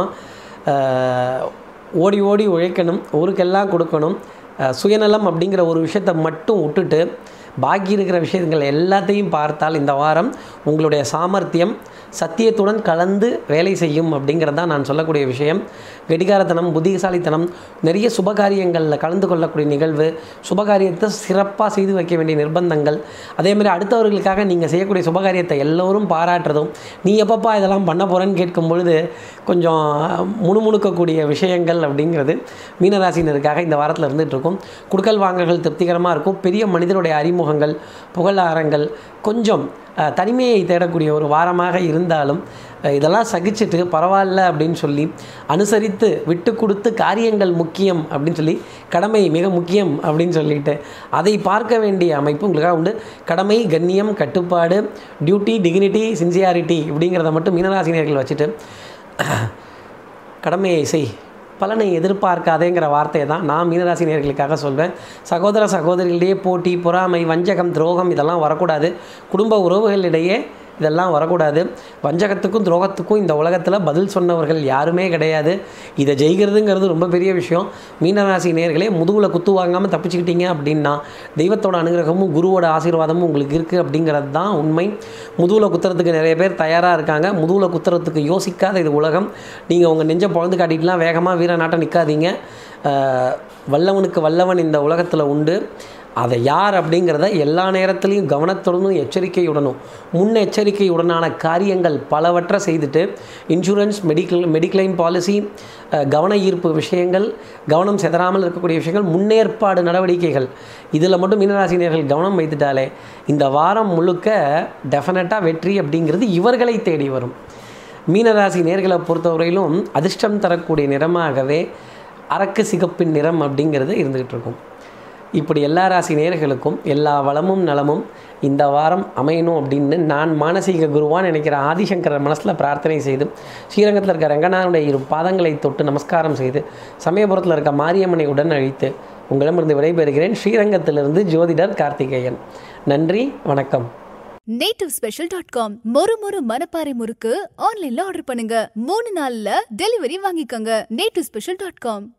ஓடி ஓடி உழைக்கணும் ஊருக்கெல்லாம் கொடுக்கணும் சுயநலம் அப்படிங்கிற ஒரு விஷயத்தை மட்டும் விட்டுட்டு பாக்கி இருக்கிற விஷயங்கள் எல்லாத்தையும் பார்த்தால் இந்த வாரம் உங்களுடைய சாமர்த்தியம் சத்தியத்துடன் கலந்து வேலை செய்யும் அப்படிங்கிறது தான் நான் சொல்லக்கூடிய விஷயம். கெடிகாரத்தனம் புத்திசாலித்தனம் நிறைய சுபகாரியங்களில் கலந்து கொள்ளக்கூடிய நிகழ்வு சுபகாரியத்தை சிறப்பாக செய்து வைக்க வேண்டிய நிர்பந்தங்கள். அதே மாதிரி அடுத்தவர்களுக்காக நீங்கள் செய்யக்கூடிய சுபகாரியத்தை எல்லோரும் பாராட்டுறதும் நீ எப்பப்பா இதெல்லாம் பண்ண போகிறேன்னு கேட்கும் பொழுது கொஞ்சம் முணுமுணுக்கக்கூடிய விஷயங்கள் அப்படிங்கிறது மீனராசினருக்காக இந்த வாரத்தில் இருந்துகிட்ருக்கும். குடுக்கல் வாங்கல்கள் திருப்திகரமாக இருக்கும். பெரிய மனிதருடைய அறிமுகங்கள் புகழாரங்கள் கொஞ்சம் தனிமையை தேடக்கூடிய ஒரு வாரமாக இருந்தாலும் இதெல்லாம் சகிச்சுட்டு பரவாயில்ல அப்படின்னு சொல்லி அனுசரித்து விட்டு கொடுத்து காரியங்கள் முக்கியம் அப்படின்னு சொல்லி கடமை மிக முக்கியம் அப்படின்னு சொல்லிட்டு அதை பார்க்க வேண்டிய அமைப்பு உங்களுக்காக உண்டு. கடமை கண்ணியம் கட்டுப்பாடு டியூட்டி டிக்னிட்டி சின்சியாரிட்டி இப்படிங்கிறத மட்டும் மீனராசினியர்கள் வச்சுட்டு கடமையை செய். பலனை எதிர்பார்க்காதேங்கிற வார்த்தையை தான் நான் மீனராசி நேர்களுக்காக சொல்வேன். சகோதர சகோதரிகளிடையே போட்டி பொறாமை வஞ்சகம் துரோகம் இதெல்லாம் வரக்கூடாது. குடும்ப உறவுகளிடையே இதெல்லாம் வரக்கூடாது. வஞ்சகத்துக்கும் துரோகத்துக்கும் இந்த உலகத்தில் பதில் சொன்னவர்கள் யாருமே கிடையாது. இதை ஜெயிக்கிறதுங்கிறது ரொம்ப பெரிய விஷயம். மீனராசி நேர்களே முதுகில் குத்து வாங்காமல் தப்பிச்சுக்கிட்டீங்க அப்படின்னா தெய்வத்தோட அனுகிரகமும் குருவோட ஆசீர்வாதமும் உங்களுக்கு இருக்குது அப்படிங்கிறது தான் உண்மை. முதுகில் குத்துறதுக்கு நிறைய பேர் தயாராக இருக்காங்க. முதுகில் குத்துறதுக்கு யோசிக்காத இது உலகம். நீங்கள் உங்கள் நெஞ்சை பொழந்து காட்டிட்டுலாம் வேகமாக வீர நாட்டம் நிற்காதீங்க வல்லவனுக்கு வல்லவன் இந்த உலகத்தில் உண்டு. அதை யார் அப்படிங்கிறத எல்லா நேரத்துலையும் கவனத்துடனும் எச்சரிக்கையுடனும் முன்னெச்சரிக்கையுடனான காரியங்கள் பலவற்றை செய்துட்டு இன்சூரன்ஸ் மெடிக்கல் மெடிக்ளைம் பாலிசி கவன ஈர்ப்பு விஷயங்கள் கவனம் செதறாமல் இருக்கக்கூடிய விஷயங்கள் முன்னேற்பாடு நடவடிக்கைகள். இதில் மட்டும் மீனராசினியர்கள் கவனம் வைத்துட்டாலே இந்த வாரம் முழுக்க டெஃபினட்டாக வெற்றி அப்படிங்கிறது இவர்களை தேடி வரும். மீனராசி நேர்களை பொறுத்தவரையிலும் அதிர்ஷ்டம் தரக்கூடிய நிறமாகவே அரக்கு சிகப்பின் நிறம் அப்படிங்கிறது இருந்துகிட்டு இருக்கும். இப்படி எல்லா ராசி நேர்களுக்கும் எல்லா வளமும் நலமும் இந்த வாரம் அமையணும் அப்படின்னு நான் மானசீக குருவான் நினைக்கிற ஆதிசங்கரர் மனசில் பிரார்த்தனை செய்து ஸ்ரீரங்கத்தில் இருக்க ரங்கநாதனுடைய இரு பாதங்களை தொட்டு நமஸ்காரம் செய்து சமயபுரத்தில் இருக்க மாரியம்மனை உடன் அழித்து உங்களிடமிருந்து விடைபெறுகிறேன். ஸ்ரீரங்கத்திலிருந்து ஜோதிடர் கார்த்திகேயன். நன்றி வணக்கம். நேட்டிவ் ஸ்பெஷல் டாட் காம் மொறு மொறு மனப்பாறை முறுக்கு ஆன்லைன்ல ஆர்டர் பண்ணுங்க. மூணு நாள்ல டெலிவரி வாங்கிக்கோங்க. Native special dot com